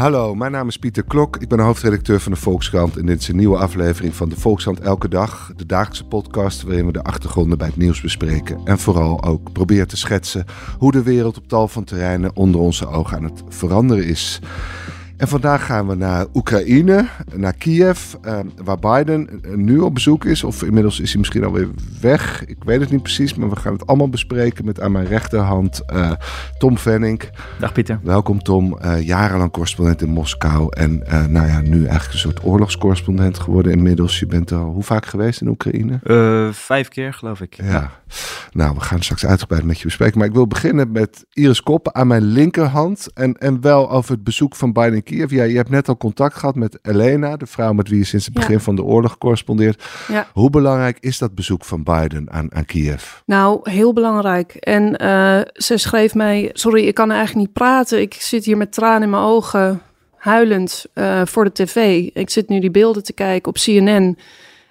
Hallo, mijn naam is Pieter Klok. Ik ben hoofdredacteur van de Volkskrant. En dit is een nieuwe aflevering van de Volkskrant Elke Dag. De dagelijkse podcast waarin we de achtergronden bij het nieuws bespreken. En vooral ook proberen te schetsen hoe de wereld op tal van terreinen onder onze ogen aan het veranderen is. En vandaag gaan we naar Oekraïne, naar Kiev, eh, waar Biden nu op bezoek is. Of inmiddels is hij misschien alweer weg. Ik weet het niet precies, maar we gaan het allemaal bespreken met aan mijn rechterhand uh, Tom Venning. Dag Pieter. Welkom Tom, uh, jarenlang correspondent in Moskou. En nou ja, nu eigenlijk een soort oorlogscorrespondent geworden inmiddels. Je bent al hoe vaak geweest in Oekraïne? vijf keer geloof ik. Ja, nou we gaan straks uitgebreid met je bespreken. Maar ik wil beginnen met Iris Koppen aan mijn linkerhand. En, en wel over het bezoek van Biden Kiev. Ja, je hebt net al contact gehad met Elena, de vrouw met wie je sinds het begin van de oorlog correspondeert. Ja. Hoe belangrijk is dat bezoek van Biden aan, aan Kiev? Nou, heel belangrijk. En uh, ze schreef mij: Sorry, ik kan eigenlijk niet praten. Ik zit hier met tranen in mijn ogen, huilend uh, voor de tv. Ik zit nu die beelden te kijken op CNN.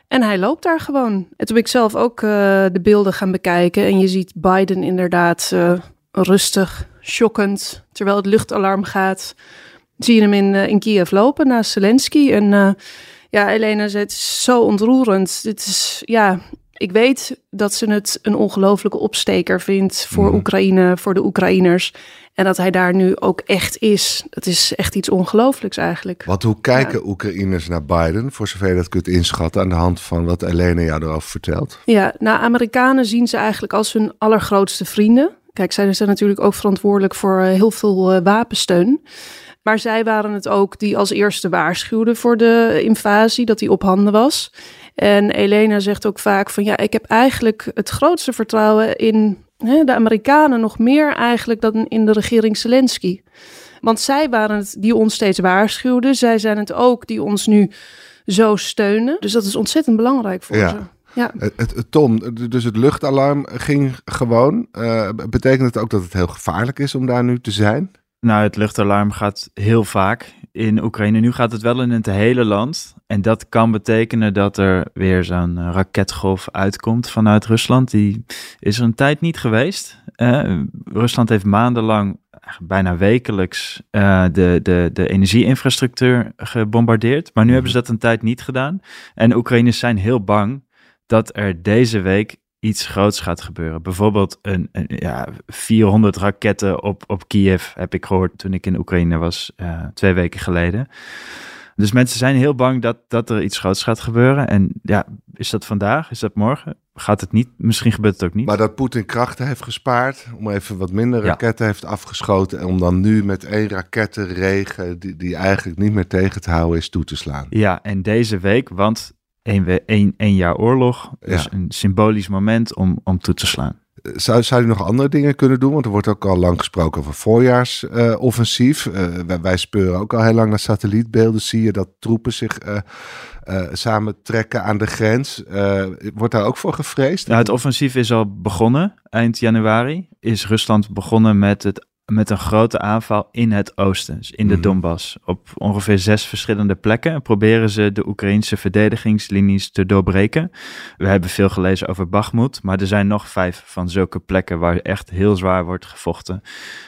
En hij loopt daar gewoon. En toen ben ik zelf ook uh, de beelden gaan bekijken. En je ziet Biden inderdaad rustig, shockend, terwijl het luchtalarm gaat zie je hem in, uh, in Kiev lopen naast Zelensky. En uh, ja, Elena zei, het is zo ontroerend. Dit is, ja, ik weet dat ze het een ongelofelijke opsteker vindt voor mm. Oekraïne, voor de Oekraïners. En dat hij daar nu ook echt is. Dat is echt iets ongelooflijks eigenlijk. Wat hoe kijken Oekraïners naar Biden, voor zover je dat kunt inschatten aan de hand van wat Elena jou erover vertelt? Ja, nou, Amerikanen zien ze eigenlijk als hun allergrootste vrienden. Kijk, zij zijn natuurlijk ook verantwoordelijk voor eh, heel veel wapensteun. Maar zij waren het ook die als eerste waarschuwden voor de invasie, dat die op handen was. En Elena zegt ook vaak van ja, ik heb eigenlijk het grootste vertrouwen in hè, de Amerikanen nog meer eigenlijk dan in de regering Zelensky. Want zij waren het die ons steeds waarschuwden. Zij zijn het ook die ons nu zo steunen. Dus dat is ontzettend belangrijk voor ja. ze. Ja. Het, Tom, dus het luchtalarm ging gewoon. Uh, betekent het ook dat het heel gevaarlijk is om daar nu te zijn? Nou, het luchtalarm gaat heel vaak in Oekraïne. Nu gaat het wel in het hele land. En dat kan betekenen dat er weer zo'n eh, raketgolf uitkomt vanuit Rusland. Die is er een tijd niet geweest. Uh, Rusland heeft maandenlang, bijna wekelijks, uh, de, de, de energieinfrastructuur gebombardeerd. Maar nu hebben ze dat een tijd niet gedaan. En Oekraïners zijn heel bang dat er deze week iets groots gaat gebeuren. Bijvoorbeeld een, een, ja, 400 raketten op, op Kiev, heb ik gehoord toen ik in Oekraïne was, uh, twee weken geleden. Dus mensen zijn heel bang dat, dat er iets groots gaat gebeuren. En ja, is dat vandaag? Is dat morgen? Gaat het niet? Misschien gebeurt het ook niet. Maar dat Poetin krachten heeft gespaard, om even wat minder raketten heeft afgeschoten. En om dan nu met één rakettenregen, die, die eigenlijk niet meer tegen te houden is, toe te slaan. Ja, en deze week, want één, één, één jaar oorlog. Dus een symbolisch moment om, om toe te slaan. Zou, zou je nog andere dingen kunnen doen? Want er wordt ook al lang gesproken over voorjaarsoffensief. Uh, wij, wij, speuren ook al heel lang naar satellietbeelden. Zie je dat troepen zich uh, samen trekken aan de grens. wordt daar ook voor gevreesd? Nou, het offensief is al begonnen. Eind januari is Rusland begonnen met het met een grote aanval in het oosten, dus in de mm. Donbass. Op ongeveer zes verschillende plekken proberen ze de Oekraïnse verdedigingslinies te doorbreken. We hebben veel gelezen over Bakhmut, maar er zijn nog vijf van zulke plekken waar echt heel zwaar wordt gevochten.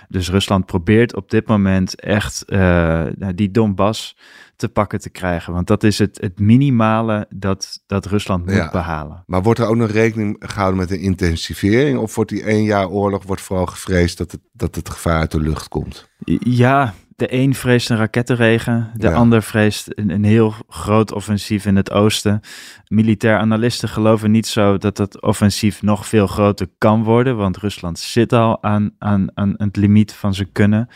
Dus Rusland probeert op dit moment echt uh, die Donbass te pakken te krijgen. Want dat is het, het minimale dat, dat Rusland moet behalen. Maar wordt er ook nog rekening gehouden met een intensivering? Of wordt die één jaar oorlog wordt vooral gevreesd dat het, dat het gevaar uit de lucht komt? Ja, de een vreest een rakettenregen, de ander vreest een, een, heel groot offensief in het oosten. Militair analisten geloven niet zo dat dat offensief nog veel groter kan worden, want Rusland zit al aan, aan, aan het limiet van zijn kunnen.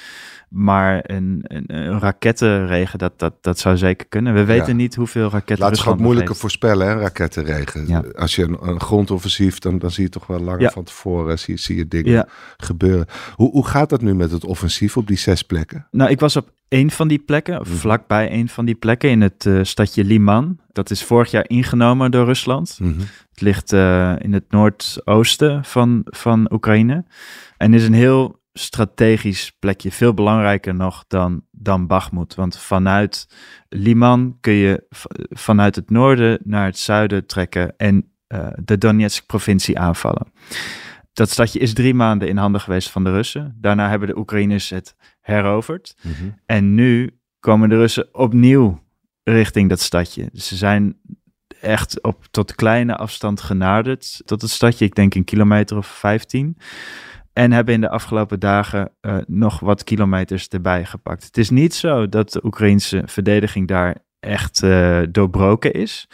Maar een, een, een, rakettenregen, dat, dat, dat zou zeker kunnen. We weten niet hoeveel raketten Laat het moeilijker voorspellen, hè, rakettenregen. Als je een, een, grondoffensief, dan, dan zie je toch wel langer van tevoren zie, zie je dingen gebeuren. Hoe, hoe gaat dat nu met het offensief op die zes plekken? Nou, ik was op een van die plekken, mhm. vlakbij een van die plekken in het uh, stadje Liman. Dat is vorig jaar ingenomen door Rusland. Mhm. Het ligt uh, in het noordoosten van, van Oekraïne. En is een heel strategisch plekje, veel belangrijker nog dan, dan Bakhmut. Want vanuit Liman kun je vanuit het noorden naar het zuiden trekken en uh, de Donetsk-provincie aanvallen. Dat stadje is drie maanden in handen geweest van de Russen. Daarna hebben de Oekraïners het heroverd. Mhm. En nu komen de Russen opnieuw richting dat stadje. Dus ze zijn echt op tot kleine afstand genaderd tot het stadje. Ik denk een kilometer of 15. En hebben in de afgelopen dagen uh, nog wat kilometers erbij gepakt. Het is niet zo dat de Oekraïnse verdediging daar echt uh, doorbroken is.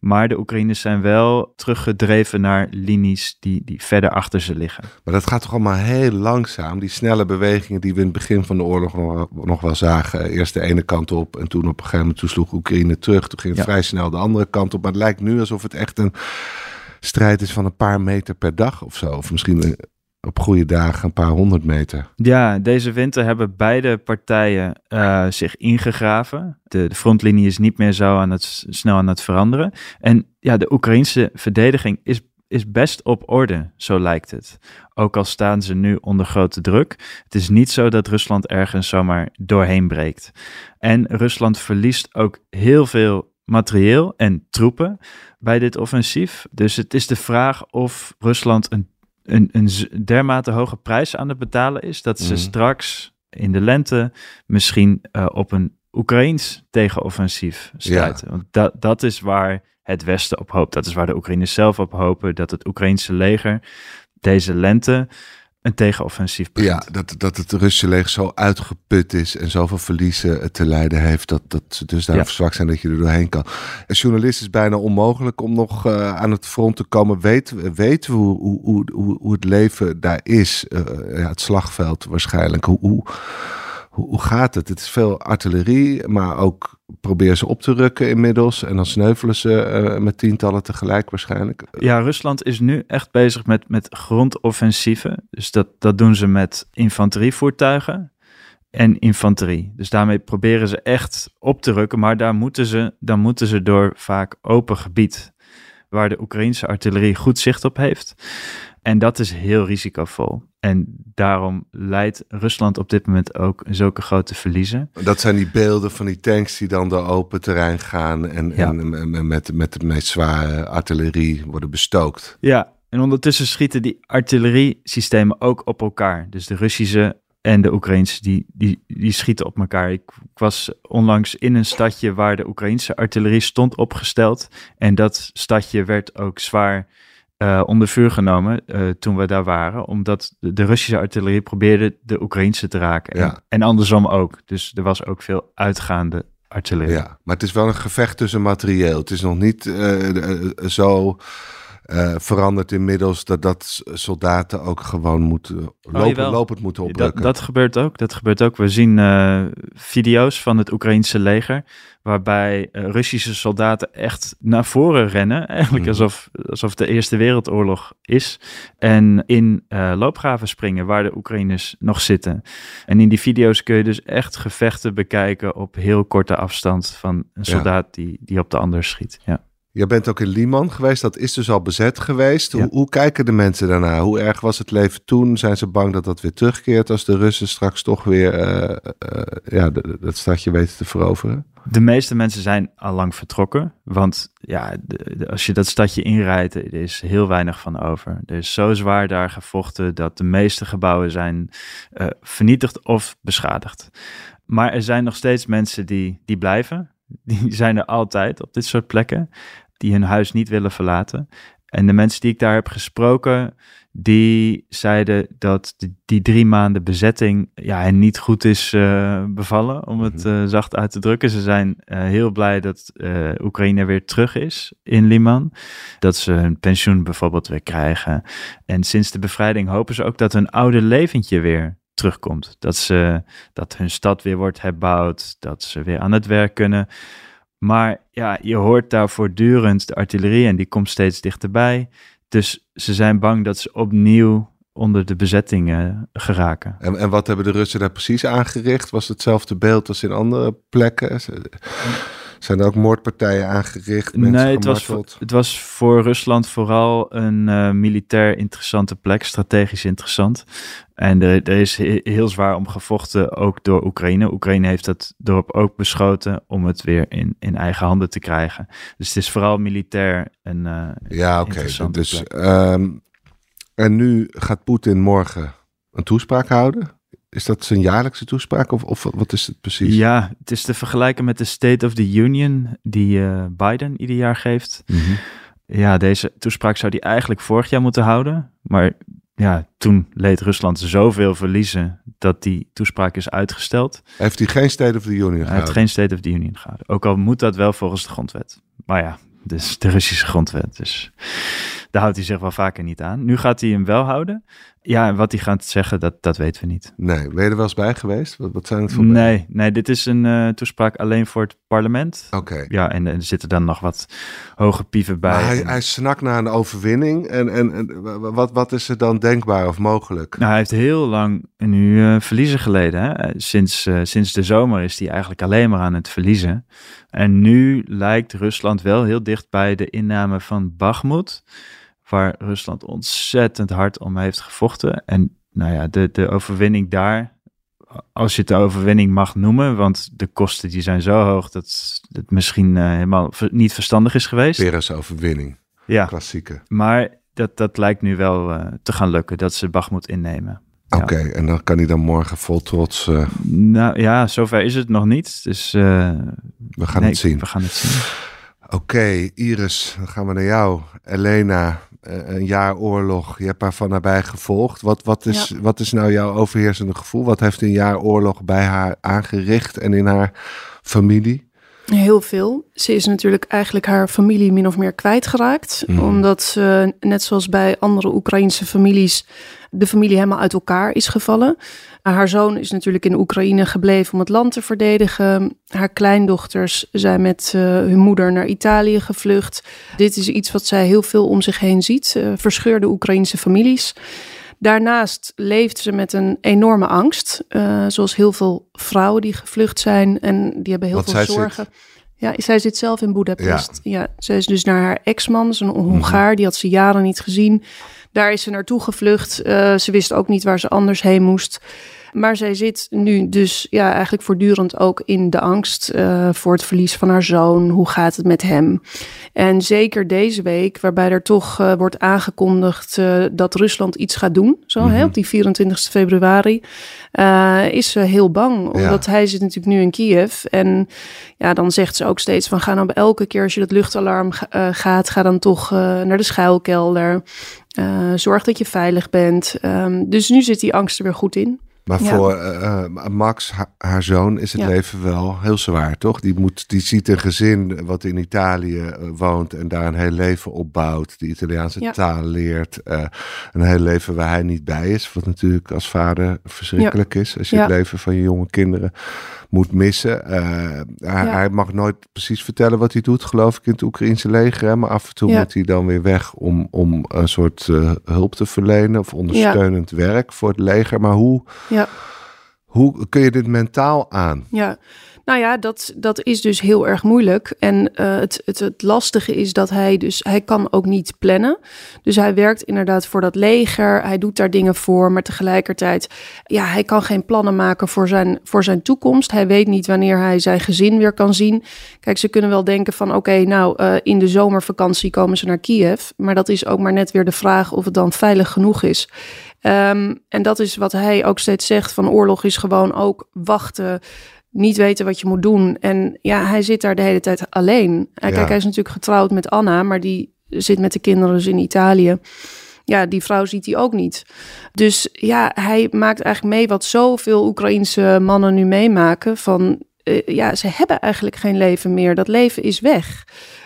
Maar de Oekraïners zijn wel teruggedreven naar linies die, die verder achter ze liggen. Maar dat gaat toch allemaal heel langzaam. Die snelle bewegingen die we in het begin van de oorlog nog, nog wel zagen. Eerst de ene kant op en toen op een gegeven moment sloeg Oekraïne terug. Toen ging het vrij snel de andere kant op. Maar het lijkt nu alsof het echt een strijd is van een paar meter per dag of zo. Of misschien op goede dagen een paar honderd meter. Ja, deze winter hebben beide partijen uh, zich ingegraven. De, de, frontlinie is niet meer zo aan het, snel aan het veranderen. En ja, de Oekraïnse verdediging is, is best op orde, zo lijkt het. Ook al staan ze nu onder grote druk. Het is niet zo dat Rusland ergens zomaar doorheen breekt. En Rusland verliest ook heel veel materieel en troepen bij dit offensief. Dus het is de vraag of Rusland een een, een dermate hoge prijs aan het betalen is, dat ze mhm. straks in de lente misschien uh, op een Oekraïns tegenoffensief sluiten. Want dat, dat is waar het Westen op hoopt. Dat is waar de Oekraïners zelf op hopen, dat het Oekraïnse leger deze lente een tegenoffensief begint. Ja, dat, dat het Russische leger zo uitgeput is en zoveel verliezen te lijden heeft, dat, dat ze dus daar ja. zwak zijn dat je er doorheen kan. Als journalist is bijna onmogelijk om nog uh, aan het front te komen. Weet, weten we hoe, hoe, hoe, hoe het leven daar is? Uh, ja, het slagveld waarschijnlijk. Hoe, hoe, hoe, gaat het? Het is veel artillerie, maar ook proberen ze op te rukken inmiddels. En dan sneuvelen ze uh, met tientallen tegelijk waarschijnlijk. Ja, Rusland is nu echt bezig met, met grondoffensieven. Dus dat, dat doen ze met infanterievoertuigen en infanterie. Dus daarmee proberen ze echt op te rukken. Maar daar moeten ze, dan moeten ze door vaak open gebied. Waar de Oekraïnse artillerie goed zicht op heeft. En dat is heel risicovol. En daarom leidt Rusland op dit moment ook zulke grote verliezen. Dat zijn die beelden van die tanks die dan door open terrein gaan en, en met, met de meest zware artillerie worden bestookt. Ja, en ondertussen schieten die artilleriesystemen ook op elkaar. Dus de Russische en de Oekraïnse, die, die, die schieten op elkaar. Ik, ik, was onlangs in een stadje waar de Oekraïnse artillerie stond opgesteld. En dat stadje werd ook zwaar uh, onder vuur genomen uh, toen we daar waren. Omdat de, Russische artillerie probeerde de Oekraïnse te raken. En, en, andersom ook. Dus er was ook veel uitgaande artillerie. Ja, maar het is wel een gevecht tussen materieel. Het is nog niet uh, zo uh, verandert inmiddels dat, dat soldaten ook gewoon moeten oh, lopen, lopend moeten oprukken. Dat, dat, gebeurt ook. Dat gebeurt ook. We zien uh, video's van het Oekraïnse leger waarbij uh, Russische soldaten echt naar voren rennen, eigenlijk mhm. alsof, alsof de Eerste Wereldoorlog is, en in loopgraven springen waar de Oekraïners nog zitten. En in die video's kun je dus echt gevechten bekijken op heel korte afstand van een soldaat die, die op de ander schiet. Ja. Je bent ook in Liman geweest, dat is dus al bezet geweest. Hoe, hoe, kijken de mensen daarna? Hoe erg was het leven toen? Zijn ze bang dat dat weer terugkeert als de Russen straks toch weer uh, uh, ja, dat stadje weten te veroveren? De meeste mensen zijn al lang vertrokken, want ja, de, als je dat stadje inrijdt, er is heel weinig van over. Er is zo zwaar daar gevochten dat de meeste gebouwen zijn uh, vernietigd of beschadigd. Maar er zijn nog steeds mensen die, die blijven. Die zijn er altijd op dit soort plekken die hun huis niet willen verlaten. En de mensen die ik daar heb gesproken, die zeiden dat die drie maanden bezetting ja, hen niet goed is uh, bevallen, om het uh, zacht uit te drukken. Ze zijn uh, heel blij dat Oekraïne weer terug is in Liman. Dat ze hun pensioen bijvoorbeeld weer krijgen. En sinds de bevrijding hopen ze ook dat hun oude leventje weer terugkomt. Dat, ze, dat hun stad weer wordt herbouwd, dat ze weer aan het werk kunnen. Maar ja, je hoort daar voortdurend de artillerie en die komt steeds dichterbij. Dus ze zijn bang dat ze opnieuw onder de bezettingen geraken. En, en wat hebben de Russen daar precies aangericht? Was het hetzelfde beeld als in andere plekken? Zijn er ook moordpartijen aangericht? Mensen Nee, het was, gemarteld? het was voor Rusland vooral een eh, militair interessante plek, strategisch interessant. En er, er is he- heel zwaar om gevochten, ook door Oekraïne. Oekraïne heeft dat dorp ook beschoten om het weer in, in eigen handen te krijgen. Dus het is vooral militair een eh, Ja, oké. Dus, ehm, en nu gaat Poetin morgen een toespraak houden. Is dat zijn jaarlijkse toespraak of, of wat is het precies? Ja, het is te vergelijken met de State of the Union die eh, Biden ieder jaar geeft. Mhm. Ja, deze toespraak zou hij eigenlijk vorig jaar moeten houden. Maar ja, toen leed Rusland zoveel verliezen dat die toespraak is uitgesteld. Heeft hij geen State of the Union Hij heeft geen State of the Union gehouden. Ook al moet dat wel volgens de grondwet. Maar ja, dus de Russische grondwet. Dus daar houdt hij zich wel vaker niet aan. Nu gaat hij hem wel houden. Ja, en wat hij gaat zeggen, dat, dat weten we niet. Nee, ben je er wel eens bij geweest? Wat, wat zijn het voor... Nee, nee, dit is een eh, toespraak alleen voor het parlement. Oké. Ja, en, er zitten dan nog wat hoge pieven bij. Maar hij, En- hij snakt naar een overwinning. En, en, en wa- wat, wat is er dan denkbaar of mogelijk? Nou, hij heeft heel lang nu eh, verliezen geleden. Hè? Eh, Sinds, sinds de zomer is hij eigenlijk alleen maar aan het verliezen. En nu lijkt Rusland wel heel dicht bij de inname van Bakhmut, waar Rusland ontzettend hard om heeft gevochten. En nou ja, de, de overwinning daar, als je het de overwinning mag noemen, want de kosten die zijn zo hoog dat het misschien eh, helemaal niet verstandig is geweest. Peres overwinning. Ja, Klassieke. maar dat, dat lijkt nu wel eh, te gaan lukken, dat ze Bakhmut innemen. Ja. Oké, en dan kan hij dan morgen vol trots... eh, Nou ja, zover is het nog niet. Dus we gaan nee, het zien. We gaan het zien. Oké, Iris, dan gaan we naar jou. Elena, een jaar oorlog. Je hebt haar van nabij gevolgd. Wat, wat, is, wat is nou jouw overheersende gevoel? Wat heeft een jaar oorlog bij haar aangericht en in haar familie? Heel veel. Ze is natuurlijk eigenlijk haar familie min of meer kwijtgeraakt. Mhm. Omdat ze, net zoals bij andere Oekraïnse families, de familie helemaal uit elkaar is gevallen. Haar zoon is natuurlijk in Oekraïne gebleven om het land te verdedigen. Haar kleindochters zijn met eh, hun moeder naar Italië gevlucht. Dit is iets wat zij heel veel om zich heen ziet. eh, verscheurde Oekraïnse families. Daarnaast leeft ze met een enorme angst. eh, zoals heel veel vrouwen die gevlucht zijn. En die hebben heel Want veel zorgen. zit- Ja, zij zit zelf in Boedapest. Ja. zij is dus naar haar ex-man, een Hongaar, die had ze jaren niet gezien. Daar is ze naartoe gevlucht. Eh, ze wist ook niet waar ze anders heen moest. Maar zij zit nu dus ja, eigenlijk voortdurend ook in de angst eh, voor het verlies van haar zoon. Hoe gaat het met hem? En zeker deze week, waarbij er toch eh, wordt aangekondigd eh, dat Rusland iets gaat doen, zo hè, op die 24 februari, is ze heel bang. Omdat hij zit natuurlijk nu in Kiev. En ja, dan zegt ze ook steeds van ga nou bij elke keer als je dat luchtalarm ga- gaat, ga dan toch naar de schuilkelder. Zorg dat je veilig bent. Ehm, dus nu zit die angst er weer goed in. Maar Ja. voor eh, eh, Max, ha- haar zoon, is het Ja. leven wel heel zwaar, toch? Die, moet, die ziet een gezin wat in Italië eh, woont en daar een heel leven opbouwt. De Italiaanse Ja. taal leert. een heel leven waar hij niet bij is. Wat natuurlijk als vader verschrikkelijk is. Als je het leven van je jonge kinderen moet missen. Eh, hij, Ja. hij mag nooit precies vertellen wat hij doet, geloof ik, in het Oekraïnse leger. Hè? Maar af en toe Ja. moet hij dan weer weg om, om een soort eh, hulp te verlenen. Of ondersteunend werk voor het leger. Maar hoe... Ja. Hoe kun je dit mentaal aan? Ja, nou ja, dat, dat is dus heel erg moeilijk. En eh, het, het, het lastige is dat hij dus, hij kan ook niet plannen. Dus hij werkt inderdaad voor dat leger, hij doet daar dingen voor, maar tegelijkertijd, ja, hij kan geen plannen maken voor zijn, voor zijn toekomst. Hij weet niet wanneer hij zijn gezin weer kan zien. Kijk, ze kunnen wel denken van, oké, nou, eh, in de zomervakantie komen ze naar Kiev. Maar dat is ook maar net weer de vraag of het dan veilig genoeg is. Ehm, en dat is wat hij ook steeds zegt: van oorlog is gewoon ook wachten, niet weten wat je moet doen. En ja, hij zit daar de hele tijd alleen. Ja. Kijk, hij is natuurlijk getrouwd met Anna, maar die zit met de kinderen dus in Italië. Ja, die vrouw ziet hij ook niet. Dus ja, hij maakt eigenlijk mee wat zoveel Oekraïense mannen nu meemaken. Van eh, ja, ze hebben eigenlijk geen leven meer. Dat leven is weg.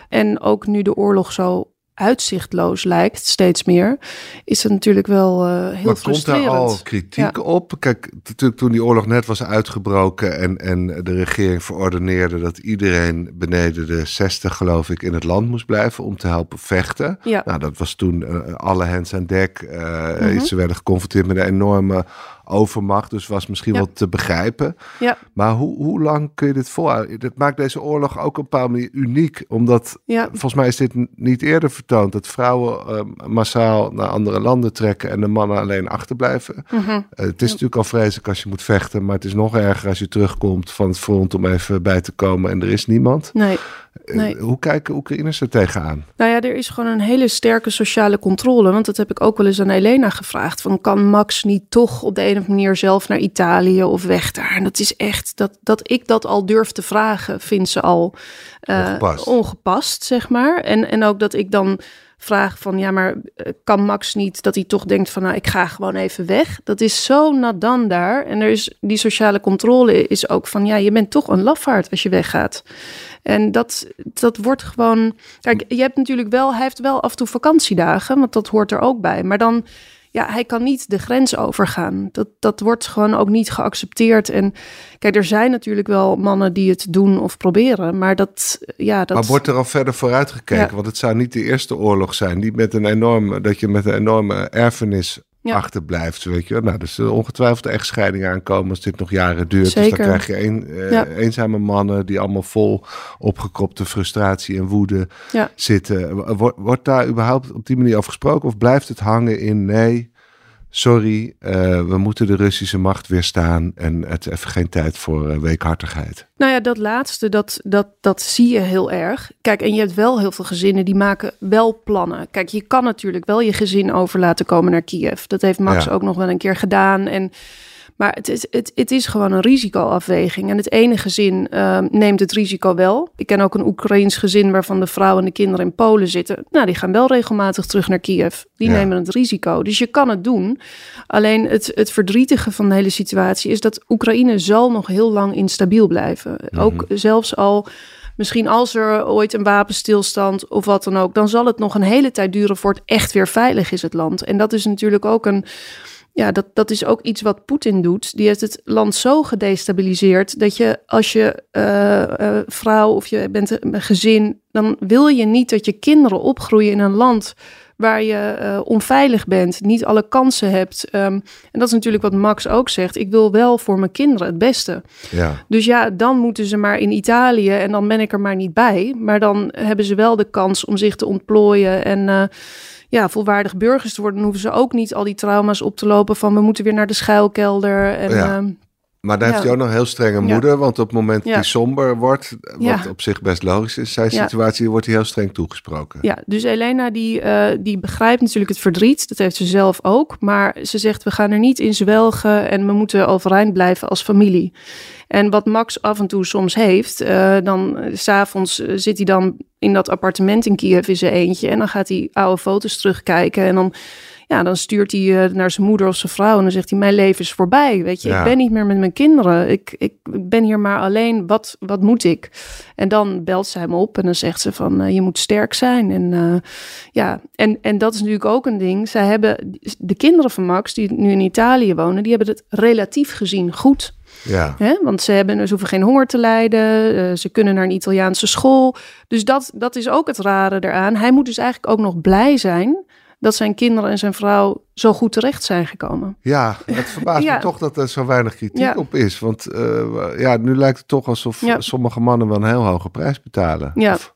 En ook nu de oorlog zo uitzichtloos lijkt, steeds meer, is het natuurlijk wel eh, heel maar komt daar frustrerend. al kritiek op? Kijk, natuurlijk toen die oorlog net was uitgebroken en, en de regering verordeneerde dat iedereen beneden de 60, geloof ik, in het land moest blijven om te helpen vechten. Ja. Nou, dat was toen eh, alle hands aan dek. Ze werden geconfronteerd met een enorme overmacht, dus was misschien Ja. wel te begrijpen. Ja. Maar hoe, hoe lang kun je dit volhouden? Dat maakt deze oorlog ook op een bepaalde manier uniek, omdat Ja, volgens mij is dit niet eerder vertoond, dat vrouwen eh, massaal naar andere landen trekken en de mannen alleen achterblijven. mhm. Eh, het is natuurlijk al vreselijk als je moet vechten, maar het is nog erger als je terugkomt van het front om even bij te komen en er is niemand. nee. Eh, Nee. hoe kijken Oekraïners er tegenaan? Nou ja, er is gewoon een hele sterke sociale controle. Want dat heb ik ook wel eens aan Elena gevraagd. Van kan Max niet toch op de een of andere manier zelf naar Italië of weg daar? En dat is echt, dat, dat ik dat al durf te vragen, vindt ze al eh, Ongepast. ongepast, zeg maar. En, en ook dat ik dan vraag van, ja, maar eh, kan Max niet dat hij toch denkt van, nou, ik ga gewoon even weg. Dat is zo nadan daar. En er is die sociale controle is ook van, ja, je bent toch een lafaard als je weggaat. En dat, dat wordt gewoon. Kijk, je hebt natuurlijk wel, hij heeft wel af en toe vakantiedagen, want dat hoort er ook bij. Maar dan, ja, hij kan niet de grens overgaan. Dat, dat wordt gewoon ook niet geaccepteerd. En kijk, er zijn natuurlijk wel mannen die het doen of proberen, maar dat, ja, dat. Maar wordt er al verder vooruit gekeken? Ja. Want het zou niet de eerste oorlog zijn, die met een enorme, dat je met een enorme erfenis Ja. achterblijft, weet je wel. Nou, er zullen ongetwijfeld echtscheidingen aankomen als dit nog jaren duurt. Dus dan krijg je een, eh, Ja. eenzame mannen die allemaal vol opgekropte frustratie en woede Ja. zitten. Wordt, wordt daar überhaupt op die manier over gesproken? Of blijft het hangen in nee, sorry, eh, we moeten de Russische macht weerstaan en het even geen tijd voor eh, weekhartigheid. Nou ja, dat laatste, dat, dat, dat zie je heel erg. Kijk, en je hebt wel heel veel gezinnen die maken wel plannen. Kijk, je kan natuurlijk wel je gezin over laten komen naar Kiev. Dat heeft Max Ja. ook nog wel een keer gedaan. En, maar het is, het, het is gewoon een risicoafweging. En het ene gezin ehm, neemt het risico wel. Ik ken ook een Oekraïns gezin waarvan de vrouw en de kinderen in Polen zitten. Nou, die gaan wel regelmatig terug naar Kiev. Die Ja. nemen het risico. Dus je kan het doen. Alleen het, het verdrietige van de hele situatie is dat Oekraïne zal nog heel lang instabiel blijven. Ook zelfs al, misschien als er ooit een wapenstilstand of wat dan ook, dan zal het nog een hele tijd duren voor het echt weer veilig is, het land. En dat is natuurlijk ook een. Ja, dat, dat is ook iets wat Poetin doet. Die heeft het land zo gedestabiliseerd dat je als je eh, eh, vrouw of je bent een gezin, dan wil je niet dat je kinderen opgroeien in een land waar je eh, onveilig bent, niet alle kansen hebt. Ehm, en dat is natuurlijk wat Max ook zegt. Ik wil wel voor mijn kinderen het beste. Ja. Dus ja, dan moeten ze maar in Italië en dan ben ik er maar niet bij. Maar dan hebben ze wel de kans om zich te ontplooien en ja, volwaardig burgers te worden. Dan hoeven ze ook niet al die trauma's op te lopen van we moeten weer naar de schuilkelder. En, Ja. Maar dan heeft hij ook nog een heel strenge Ja. moeder. Want op het moment dat Ja. hij somber wordt, wat op zich best logisch is, zijn situatie wordt hij heel streng toegesproken. Ja, dus Elena die, eh, die begrijpt natuurlijk het verdriet. Dat heeft ze zelf ook. Maar ze zegt, we gaan er niet in zwelgen en we moeten overeind blijven als familie. En wat Max af en toe soms heeft, eh, dan s s'avonds eh, zit hij dan in dat appartement in Kiev in zijn eentje. En dan gaat hij oude foto's terugkijken en dan... Ja, dan stuurt hij eh, naar zijn moeder of zijn vrouw en dan zegt hij: Mijn leven is voorbij. Weet je, Ja. ik ben niet meer met mijn kinderen. Ik, ik ben hier maar alleen. Wat, wat moet ik? En dan belt ze hem op en dan zegt ze: van eh, Je moet sterk zijn. En eh, ja, en, en dat is natuurlijk ook een ding. Zij hebben de kinderen van Max, die nu in Italië wonen, die hebben het relatief gezien goed. Ja. Hè? Want ze, hebben, ze hoeven geen honger te lijden. ze kunnen naar een Italiaanse school. Dus dat, dat is ook het rare eraan. Hij moet dus eigenlijk ook nog blij zijn dat zijn kinderen en zijn vrouw zo goed terecht zijn gekomen. Ja, het verbaast Ja. me toch dat er zo weinig kritiek Ja. op is. Want eh, ja, nu lijkt het toch alsof Ja. sommige mannen wel een heel hoge prijs betalen. Ja. Of-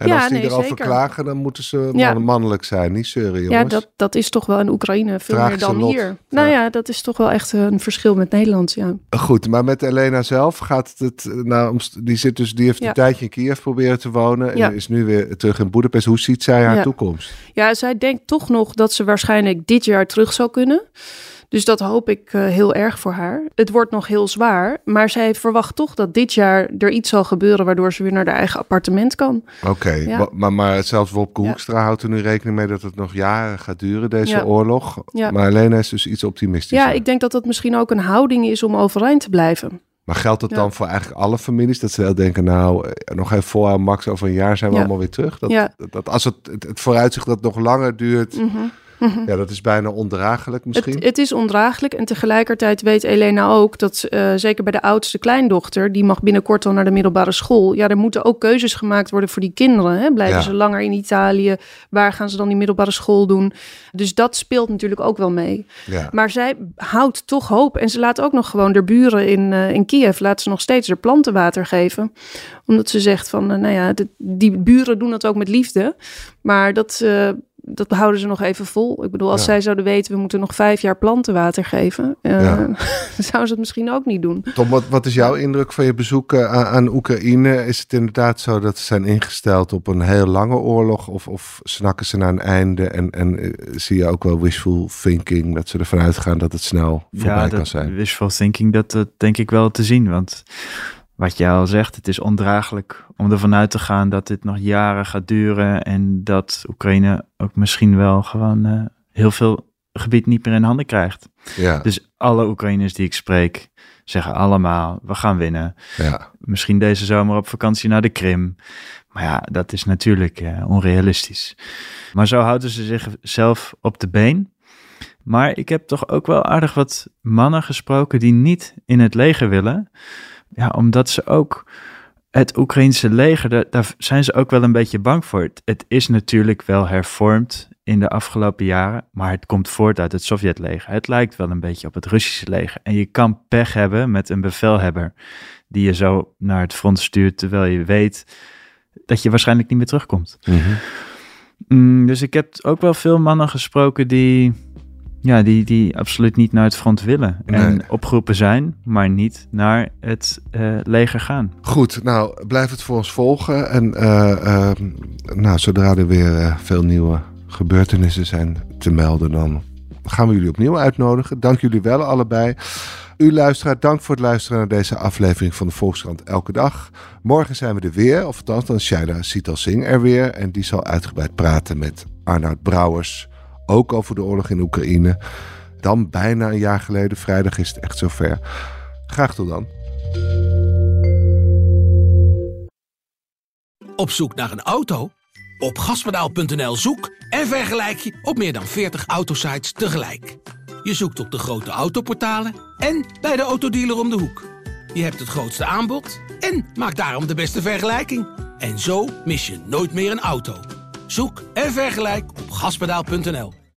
en Ja, als die nee, erover zeker. klagen, dan moeten ze Ja. mannelijk zijn, niet zeuren, jongens. Ja, dat, dat is toch wel in Oekraïne veel Tragische meer dan lot. hier. Nou ja, dat is toch wel echt een verschil met Nederland. Ja. Goed, maar met Elena zelf gaat het, eh, nou, die, zit dus, die heeft een tijdje in Kiev proberen te wonen en is nu weer terug in Boedapest. Hoe ziet zij haar toekomst? ja, zij denkt toch nog dat ze waarschijnlijk dit jaar terug zou kunnen. Dus dat hoop ik eh, heel erg voor haar. Het wordt nog heel zwaar, maar zij verwacht toch dat dit jaar er iets zal gebeuren waardoor ze weer naar haar eigen appartement kan. Oké, Ja. maar, maar zelfs Wopke Ja. Hoekstra houdt er nu rekening mee dat het nog jaren gaat duren, deze Ja. oorlog. Maar Elena is dus iets optimistischer. Ja, ik denk dat dat misschien ook een houding is om overeind te blijven. Maar geldt dat Ja. dan voor eigenlijk alle families? Dat ze wel denken, nou, eh, nog even volhouden, max over een jaar zijn we Ja. allemaal weer terug. Dat, Ja. dat, dat als het, het, het vooruitzicht dat nog langer duurt, Mhm. Ja, dat is bijna ondraaglijk misschien. Het, het is ondraaglijk en tegelijkertijd weet Elena ook dat uh, zeker bij de oudste kleindochter, die mag binnenkort al naar de middelbare school. Ja, er moeten ook keuzes gemaakt worden voor die kinderen. Hè? Blijven Ja. ze langer in Italië? Waar gaan ze dan die middelbare school doen? Dus dat speelt natuurlijk ook wel mee. ja. Maar zij houdt toch hoop. En ze laat ook nog gewoon de buren in, eh, in Kiev... laat ze nog steeds er plantenwater geven. Omdat ze zegt van, eh, nou ja, de- die buren doen dat ook met liefde. Maar dat, eh, dat behouden ze nog even vol. Ik bedoel, als Ja. zij zouden weten... we moeten nog vijf jaar plantenwater geven... eh, Ja. zou ze het misschien ook niet doen. Tom, wat, wat is jouw indruk van je bezoek eh, aan, aan Oekraïne? Is het inderdaad zo dat ze zijn ingesteld op een heel lange oorlog? Of, of snakken ze naar een einde? En, en eh, zie je ook wel wishful thinking, dat ze ervan uitgaan dat het snel voorbij ja, kan zijn? wishful thinking, dat, dat denk ik wel te zien. Want wat jij al zegt, het is ondraaglijk om ervan uit te gaan dat dit nog jaren gaat duren. En dat Oekraïne ook misschien wel gewoon eh, heel veel gebied niet meer in handen krijgt. Ja, Dus alle Oekraïners die ik spreek zeggen allemaal, we gaan winnen. ja, Misschien deze zomer op vakantie naar de Krim. Maar ja, dat is natuurlijk eh, onrealistisch. Maar zo houden ze zichzelf op de been. Maar ik heb toch ook wel aardig wat mannen gesproken die niet in het leger willen. Ja, omdat ze ook het Oekraïnse leger, daar, daar zijn ze ook wel een beetje bang voor. Het, het is natuurlijk wel hervormd in de afgelopen jaren, maar het komt voort uit het Sovjetleger. Het lijkt wel een beetje op het Russische leger. En je kan pech hebben met een bevelhebber die je zo naar het front stuurt, terwijl je weet dat je waarschijnlijk niet meer terugkomt. Mhm. Mm, dus ik heb ook wel veel mannen gesproken die, ja, die, die absoluut niet naar het front willen. En Nee. opgeroepen zijn, maar niet naar het eh, leger gaan. Goed, nou blijf het voor ons volgen. En eh, eh, nou, zodra er weer eh, veel nieuwe gebeurtenissen zijn te melden, dan gaan we jullie opnieuw uitnodigen. Dank jullie wel allebei. U luisteraar, dank voor het luisteren naar deze aflevering van de Volkskrant Elke Dag. Morgen zijn we er weer, of althans dan Shaila Sital Singh er weer. En die zal uitgebreid praten met Arnoud Brouwers, ook over de oorlog in Oekraïne. Dan bijna een jaar geleden, vrijdag is het echt zover. Graag tot dan. Op zoek naar een auto? Op gaspedaal.nl zoek en vergelijk je op meer dan 40 autosites tegelijk. Je zoekt op de grote autoportalen en bij de autodealer om de hoek. Je hebt het grootste aanbod en maakt daarom de beste vergelijking. En zo mis je nooit meer een auto. Zoek en vergelijk op gaspedaal.nl.